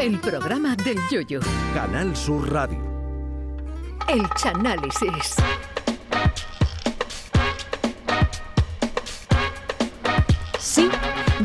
El programa del Yoyo. Canal Sur Radio. El Chanálisis. Sí,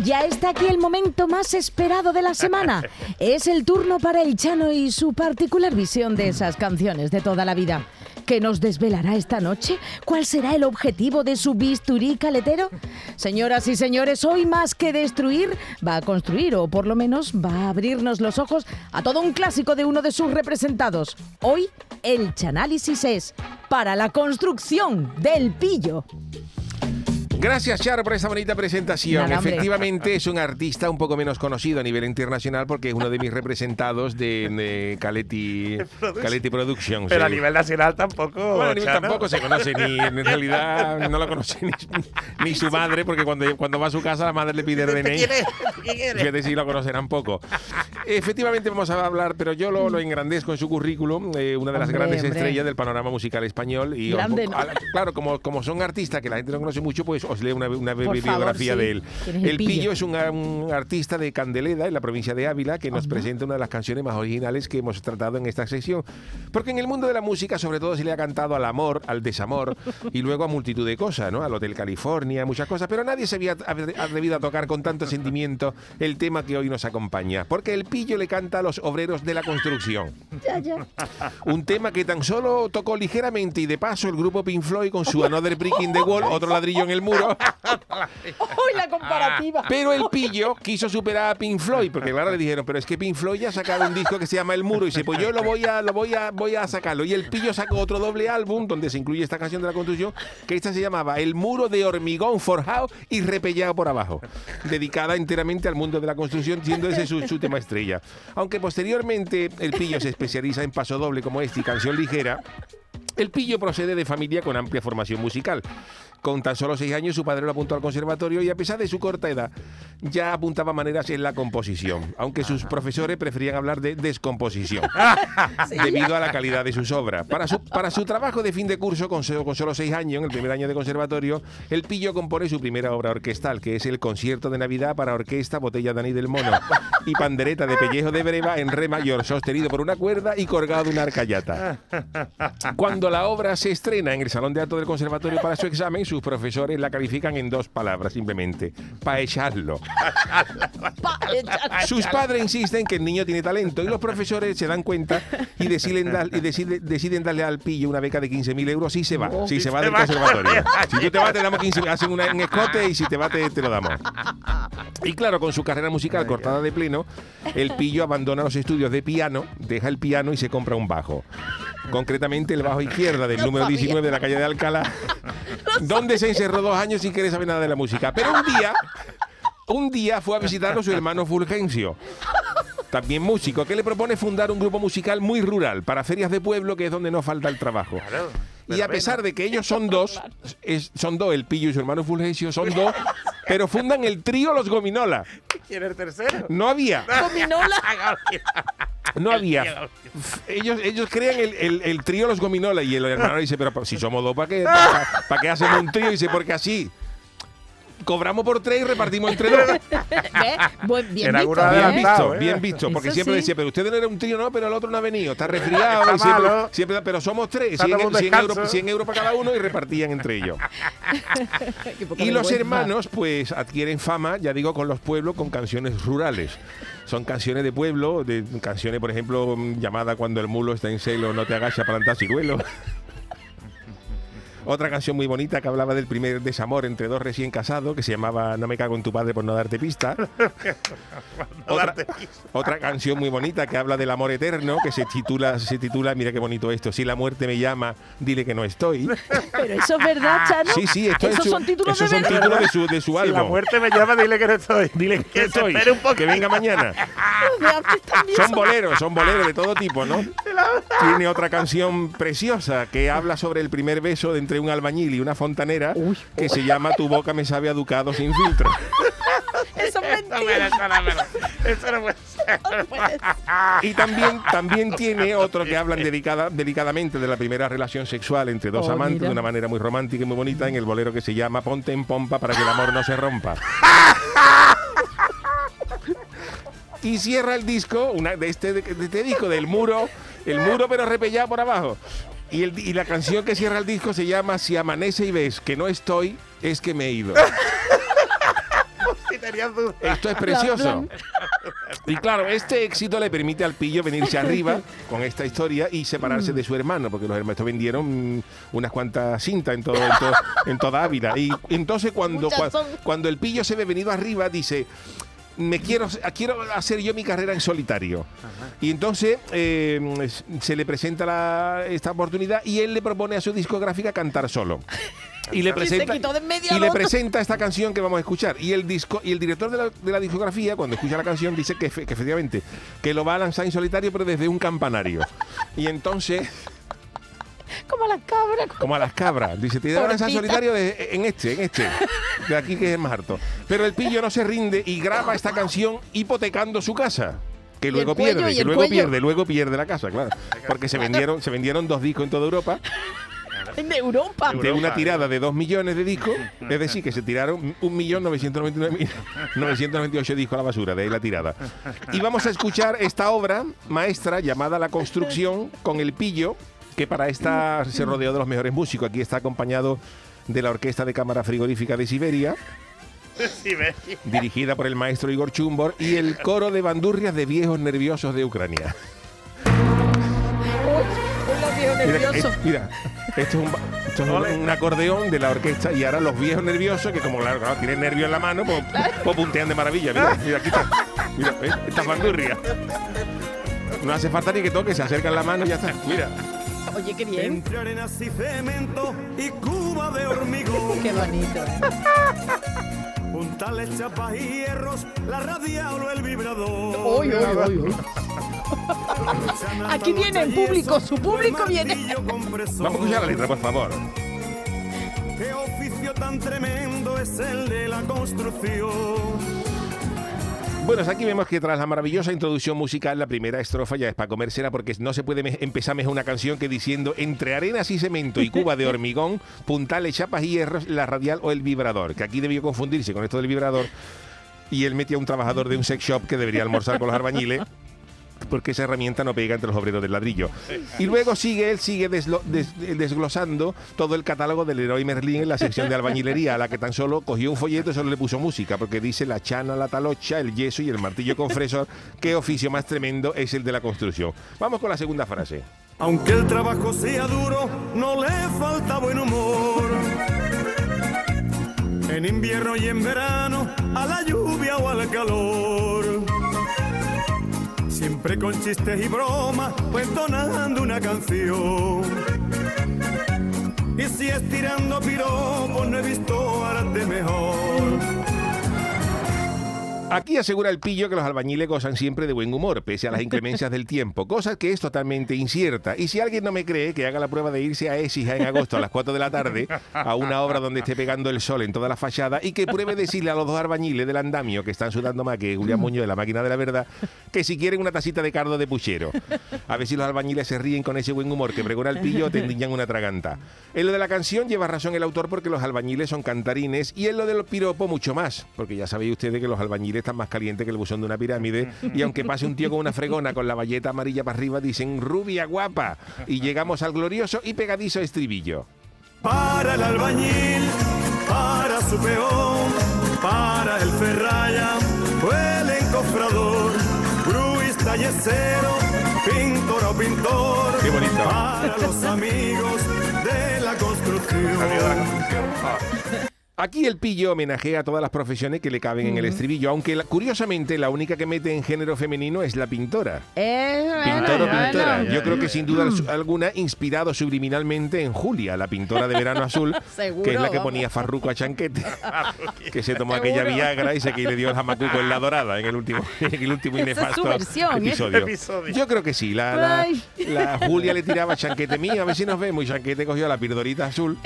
ya está aquí el momento más esperado de la semana. Es el turno para el Chano y su particular visión de esas canciones de toda la vida. ¿Qué nos desvelará esta noche? ¿Cuál será el objetivo de su bisturí caletero? Señoras y señores, hoy más que destruir, va a construir o por lo menos va a abrirnos los ojos a todo un clásico de uno de sus representados. Hoy el Chanálisis es para la construcción del pillo. Gracias, Charo, por esa bonita presentación. Nada. Efectivamente, es un artista un poco menos conocido a nivel internacional porque es uno de mis representados de, de Caletti, Caletti Productions. Pero a El- nivel nacional tampoco. Bueno, a nivel Chano. tampoco se conoce ni, en realidad no lo conoce ni, ni su madre, porque cuando, cuando va a su casa la madre le pide el DNI. Fíjate si lo conocerán poco. Efectivamente vamos a hablar, pero yo lo, lo engrandezco en su currículum, eh, una de las Hombre, grandes hombre. estrellas del panorama musical español. Y Grande, ¿no? a claro, como, como son artistas que la gente no conoce mucho, pues os leo una, una sí. de él. ¿Quién es el Pillo? Pillo es un, un artista de Candeleda, en la provincia de Ávila, que nos presenta una de las canciones más originales que hemos tratado en esta sección. Porque en el mundo de la música, sobre todo, se le ha cantado al amor, al desamor y luego a multitud de cosas, ¿no? Al Hotel California, muchas cosas, pero nadie se había atre- atrevido a tocar con tanto sentimiento el tema que hoy nos acompaña. Porque el Pillo le canta a los obreros de la construcción. Un tema que tan solo tocó ligeramente y de paso el grupo Pink Floyd con su Another Brick in the Wall, otro ladrillo en el muro. ¡Hoy la comparativa! Pero el pillo quiso superar a Pink Floyd, porque claro le dijeron, pero es que Pink Floyd ya ha sacado un disco que se llama El Muro, y dice, pues yo lo voy a, lo voy a, voy a sacarlo. Y el pillo sacó otro doble álbum donde se incluye esta canción de la construcción, que esta se llamaba El Muro de hormigón forjado y repellado por abajo, dedicada enteramente al mundo de la construcción, siendo ese su, su tema estrella. Aunque posteriormente el pillo se especializa en paso doble como este y canción ligera, el pillo procede de familia con amplia formación musical. Con tan solo seis años su padre lo apuntó al conservatorio y a pesar de su corta edad ya apuntaba maneras en la composición, aunque sus profesores preferían hablar de descomposición debido a la calidad de sus obras. Para su, para su trabajo de fin de curso con, con solo seis años, en el primer año de conservatorio, el pillo compone su primera obra orquestal, que es el concierto de Navidad para orquesta, botella de anís del mono y pandereta de pellejo de breva en re mayor, sostenido por una cuerda y colgado de una arcayata. Cuando la obra se estrena en el Salón de Acto del Conservatorio para su examen, sus profesores la califican en dos palabras simplemente, pa' echarlo. Sus padres insisten que el niño tiene talento y los profesores se dan cuenta y deciden, dar- y decide- deciden darle al pillo una beca de 15.000 euros si se va, si se va del conservatorio. Si tú te vas, te damos 15, hacen una- un escote y si te va, te, te lo damos. Y claro, con su carrera musical cortada de pleno, el pillo abandona los estudios de piano, deja el piano y se compra un bajo. Concretamente el bajo izquierda del número 19 de la calle de Alcalá, donde se encerró dos años sin querer saber nada de la música. Pero un día, un día fue a visitarlo su hermano Fulgencio. También músico, que le propone fundar un grupo musical muy rural para ferias de pueblo, que es donde no falta el trabajo. Claro, Y a pesar de que ellos son dos, es- son dos, el pillo y su hermano Fulgencio son dos, pero fundan el trío Los Gominola. ¿Quién es el tercero? No había, Gominola. No había. Ellos, ellos crean el, el- el trío Los Gominola y el hermano dice, pero si somos dos, ¿para qué, para, para qué hacemos un trío? Y dice, porque así cobramos por tres y repartimos entre dos. Bien Era visto, Bien ¿eh? visto, ¿eh? bien visto, porque Eso siempre sí. decía, pero usted no era un trío, no, pero el otro no ha venido, está resfriado, Está y siempre, malo. siempre- pero somos tres, Está 100, todo un 100 euros, descanso. 100 euros para cada uno y repartían entre ellos. Y los hermanos, pues, adquieren fama, ya digo, con los pueblos, con canciones rurales. Son canciones de pueblo, de canciones, por ejemplo, mm, llamada Cuando el mulo está en celo, no te agacha para plantar ciruelo. Otra canción muy bonita que hablaba del primer desamor entre dos recién casados, que se llamaba No me cago en tu padre por no darte pista. otra, darte pista. otra canción muy bonita que habla del amor eterno, que se titula, se titula, mira qué bonito esto, Si la muerte me llama, dile que no estoy. Pero eso es verdad, Chano. Sí, sí, esto Esos es su- son títulos esos de son títulos de su, de su Si álbum. la muerte me llama, dile que no estoy. Dile que estoy, espere un poco. que venga mañana. Son- boleros, son boleros de todo tipo, ¿no? Tiene otra canción preciosa que habla sobre el primer beso de entre un albañil y una fontanera que se llama Tu boca me sabe a ducado sin filtro. Eso es No, mentira. eso no, pero- eso no puede ser. Y también, también tiene otro que hablan delicada, delicadamente de la primera relación sexual entre dos Oh, amantes mira. de una manera muy romántica y muy bonita en el bolero que se llama Ponte en pompa para que el amor no se rompa. y cierra el disco, una, de, este, de este disco, del muro, el muro pero repellado por abajo. Y, el, y la canción que cierra el disco se llama Si amanece y ves que no estoy, es que me he ido. Esto es precioso. Y claro, este éxito le permite al pillo venirse arriba con esta historia y separarse de su hermano, porque los hermanos vendieron mm, unas cuantas cintas en, todo, en, todo- en toda Ávila. Y entonces cuando, cuando el pillo se ve venido arriba, dice... Me quiero, quiero hacer yo mi carrera en solitario. Y entonces eh, se le presenta la- esta oportunidad y él le propone a su discográfica cantar solo. Y le presenta, y le presenta esta canción que vamos a escuchar. Y el disco y el director de la, de la discografía, cuando escucha la canción, dice que, que efectivamente que lo va a lanzar en solitario, pero desde un campanario. Y entonces, Como las cabras. como a las cabras, dice, te a lanzar en solitario de- en este, en este. De aquí que es más harto. Pero el pillo no se rinde y graba esta canción hipotecando su casa. Que luego cuello, pierde, que luego cuello. pierde, luego pierde la casa, claro. Porque se vendieron, se vendieron dos discos en toda Europa En Europa. de una tirada de 2 millones de discos, es decir, que se tiraron 1.999.998 discos a la basura, de ahí la tirada. Y vamos a escuchar esta obra maestra llamada La Construcción con el pillo, que para esta se rodeó de los mejores músicos. Aquí está acompañado de la Orquesta de Cámara Frigorífica de Siberia, dirigida por el maestro Igor Chumbor, y el coro de bandurrias de viejos nerviosos de Ucrania. Mira, es- mira, esto es, un, esto es un- acordeón de la orquesta y ahora los viejos nerviosos, que como claro, claro, tienen nervios en la mano, pues, pues puntean de maravilla. Mira, mira, aquí está. Mira, ¿ves? esta bandurria. No hace falta ni que toque, se acercan la mano y ya está. Mira, Oye, qué bien. Entre arenas y cemento y cuba de hormigón. Qué bonito. ¿eh? Puntales, chapas y hierros, la radial o el vibrador. Uy, uy, uy. Aquí viene el público, su público viene. vamos a escuchar la letra, por favor. Qué oficio tan tremendo es el de la construcción. Bueno, aquí vemos que tras la maravillosa introducción musical, la primera estrofa ya es para comérsela porque no se puede empezar mejor una canción que diciendo entre arenas y cemento y cuba de hormigón, puntales, chapas y hierros, la radial o el vibrador. Que aquí debió confundirse con esto del vibrador y él metía a un trabajador de un sex shop que debería almorzar con los albañiles porque esa herramienta no pega entre los obreros del ladrillo. Y luego sigue, él sigue deslo- des- desglosando todo el catálogo del Leroy Merlin en la sección de albañilería, a la que tan solo cogió un folleto y solo le puso música, porque dice la chana, la talocha, el yeso y el martillo compresor, qué oficio más tremendo es el de la construcción. Vamos con la segunda frase. Aunque el trabajo sea duro, no le falta buen humor. En invierno y en verano, a la lluvia o al calor. Siempre con chistes y bromas, pues entonando una canción. Y si es tirando piropos, no he visto arte mejor. Aquí asegura el pillo que los albañiles gozan siempre de buen humor, pese a las inclemencias del tiempo, cosa que es totalmente incierta. Y si alguien no me cree, que haga la prueba de irse a Écija en agosto a las 4 de la tarde, a una obra donde esté pegando el sol en toda la fachada, y que pruebe decirle a los dos albañiles del andamio, que están sudando más que Julián Muñoz de la máquina de la verdad, que si quieren una tacita de cardo de puchero. A ver si los albañiles se ríen con ese buen humor que pregona el pillo o te endiñan una traganta. En lo de la canción lleva razón el autor porque los albañiles son cantarines y en lo del piropo mucho más, porque ya sabéis ustedes que los albañiles están más calientes que el buzón de una pirámide y aunque pase un tío con una fregona con la valleta amarilla para arriba dicen rubia guapa y llegamos al glorioso y pegadizo estribillo. Para el albañil, para su peón, para el ferraya, o el encofrador, gruista yesero, pintor o pintor, Qué bonito. para los amigos de la construcción. Aquí el pillo homenajea a todas las profesiones que le caben en el estribillo, aunque la- curiosamente la única que mete en género femenino es la pintora. Eh, bueno, Pintor o bueno. pintora. ya, Yo creo que sin duda al- alguna inspirado subliminalmente en Julia, la pintora de verano azul, Seguro, que es la que vamos. ponía farruco a chanquete, que se tomó aquella Viagra y se que le dio el jamacuco en la dorada en el último, en el último y Esa es su nefasto versión, ¿eh? episodio. Episodio. Yo creo que sí. La, la- la Julia le tiraba chanquete mío, a ver si nos vemos. Y chanquete cogió la pildorita azul,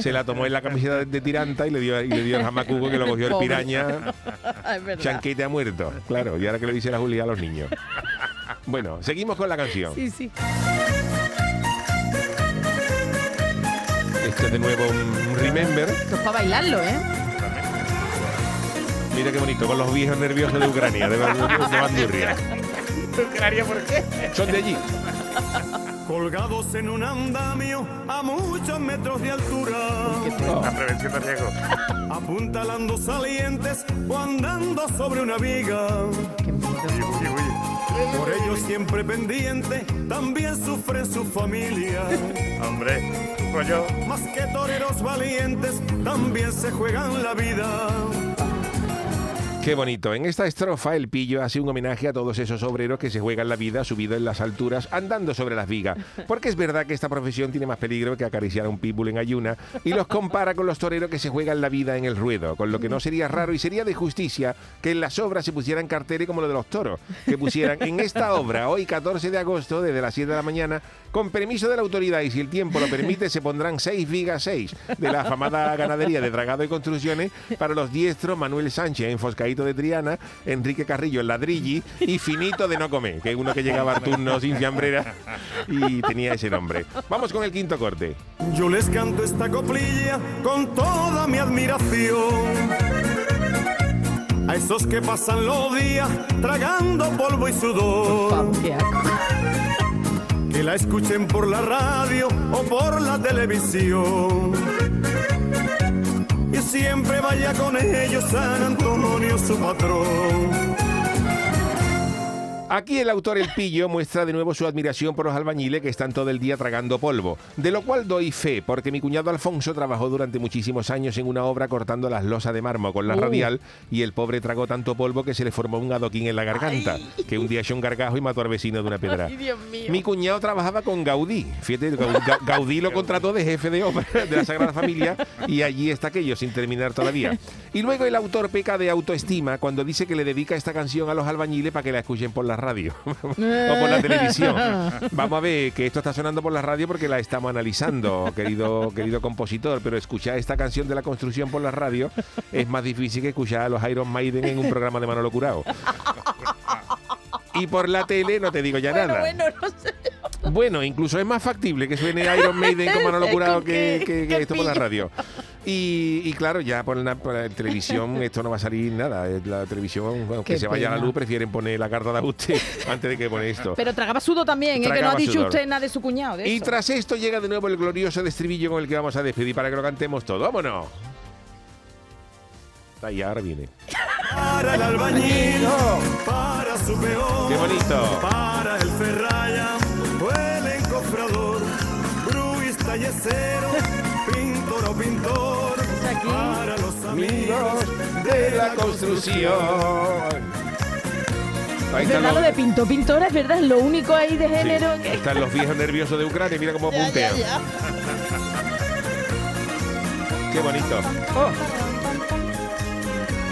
se la tomó en la camiseta de, de tiranta y le dio, y le dio el jamacuco que lo cogió el piraña. Es. Chanquete ha muerto. Claro, y ahora que le dice la Julia a los niños. Bueno, seguimos con la canción. Sí, sí. Este es de nuevo un Remember. Esto es para bailarlo, ¿eh? Mira qué bonito, con los viejos nerviosos de Ucrania, de, de, de Bandurria. ¿Ucrania por qué? Son de allí. Colgados en un andamio a muchos metros de altura. La prevención de riesgo. Apuntalando salientes o andando sobre una viga. Por ello siempre pendiente, también sufre su familia. Hombre, coño. Más que toreros valientes, también se juegan la vida. Qué bonito. En esta estrofa el pillo hace un homenaje a todos esos obreros que se juegan la vida subido en las alturas andando sobre las vigas. Porque es verdad que esta profesión tiene más peligro que acariciar a un pitbull en ayuna y los compara con los toreros que se juegan la vida en el ruedo, con lo que no sería raro y sería de justicia que en las obras se pusieran carteles como lo de los toros, que pusieran en esta obra hoy 14 de agosto desde las 7 de la mañana con permiso de la autoridad y si el tiempo lo permite se pondrán 6 vigas 6 de la afamada ganadería de Dragado y Construcciones para los diestros Manuel Sánchez en De Triana, Enrique Carrillo en Ladrilli y Finito de No Comer, que es uno que llegaba al turno sin fiambrera y tenía ese nombre. Vamos con el quinto corte. Yo les canto esta coplilla con toda mi admiración. A esos que pasan los días tragando polvo y sudor. Que la escuchen por la radio o por la televisión. Siempre vaya con ellos San Antonio su patrón. Aquí el autor El Pillo muestra de nuevo su admiración por los albañiles que están todo el día tragando polvo, de lo cual doy fe, porque mi cuñado Alfonso trabajó durante muchísimos años en una obra cortando las losas de mármol con la Uh. radial y el pobre tragó tanto polvo que se le formó un adoquín en la garganta, que un día echó un gargajo y mató al vecino de una piedra. Ay, Dios mío. Mi cuñado trabajaba con Gaudí. Fíjate, Gau- Ga- Gaudí lo contrató de jefe de obra de la Sagrada Familia y allí está aquello sin terminar todavía. Y luego el autor peca de autoestima cuando dice que le dedica esta canción a los albañiles para que la escuchen por la radio o por la televisión. Vamos a ver que esto está sonando por la radio porque la estamos analizando, querido, querido compositor, pero escuchar esta canción de la construcción por la radio es más difícil que escuchar a los Iron Maiden en un programa de Manolo Curao. Y por la tele no te digo ya nada. Bueno, no sé. Bueno, incluso es más factible que suene Iron Maiden con Manolo Curado que, esto por la radio. Y, y claro, ya por la, por la televisión esto no va a salir nada. Eh, La televisión, aunque Qué se vaya la pena. luz, prefieren poner la carta de ajuste antes de que pone esto. Pero tragaba sudo también, ¿eh? que no ha dicho sudor. usted nada de su cuñado. de Y eso. tras esto llega de nuevo el glorioso estribillo con el que vamos a despedir para que lo cantemos todo. ¡Vámonos! Ahí, ahora viene. Para el albañil, para su peón. ¡Qué bonito! Para el ferraya o el encofrador, bruista yesero, Para los amigos de la construcción. Ahí verdad lo de pinto pintora, es verdad, es lo único ahí de género que... están los viejos nerviosos de Ucrania, mira cómo Ya, ya, puntean. ya. Qué bonito. Oh,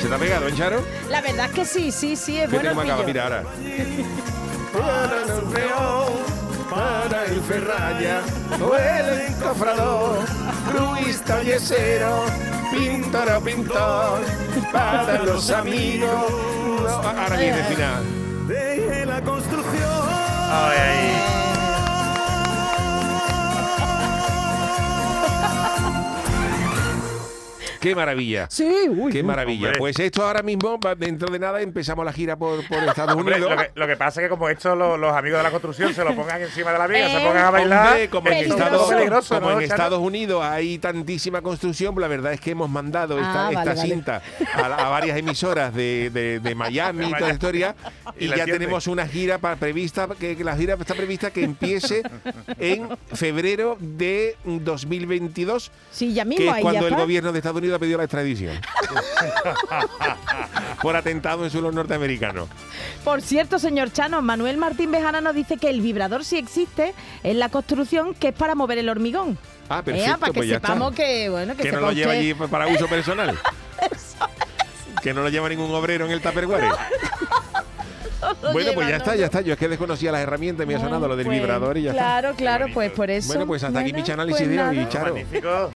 ¿Se te ha pegado, ¿eh, Charo? la verdad es que sí, sí, sí, es Fíjate bueno cómo el acaba, pillo. mira ahora. para el peón, para el ferraya o el encofrador, bruista yesero, pintor o pintor. Para los amigos. Ahora viene el final. de la construcción. Ay, ay. Qué maravilla. Sí, uy. Qué uy. maravilla. Hombre. Pues esto ahora mismo, va- dentro de nada, empezamos la gira por, por Estados Hombre, Unidos. lo, que, lo que pasa es que como esto lo- los amigos de la construcción se lo pongan encima de la viga, Eh, se pongan a bailar, Hombre, como en, Estados, peligroso, como ¿no, en Chano? Estados Unidos hay tantísima construcción, pues la verdad es que hemos mandado esta, Ah, esta vale, vale. cinta a, la- a varias emisoras de, de- de Miami y toda la historia y, Y la ya entiende. tenemos una gira para, prevista, que, que la gira está prevista que empiece en febrero de 2022, Sí, ya que mismo, es ahí ya cuando el está. gobierno de Estados Unidos ha pedido la extradición. por atentado en suelo norteamericano. Por cierto, señor Chano, Manuel Martín Bejana nos dice que el vibrador sí existe en la construcción, que es para mover el hormigón. Ah, Ea, perfecto, para que pues ya está. sepamos que, bueno, que, que no lo lleva allí para uso personal. que no lo lleva ningún obrero en el Tupperware. lo bueno, pues ya ¿no? está, ya está. Yo es que desconocía las herramientas, me ha sonado lo del Pues, vibrador y ya está. Claro, claro, pues por eso. Bueno, pues hasta aquí mi análisis pues de hoy. Charo. Magnífico.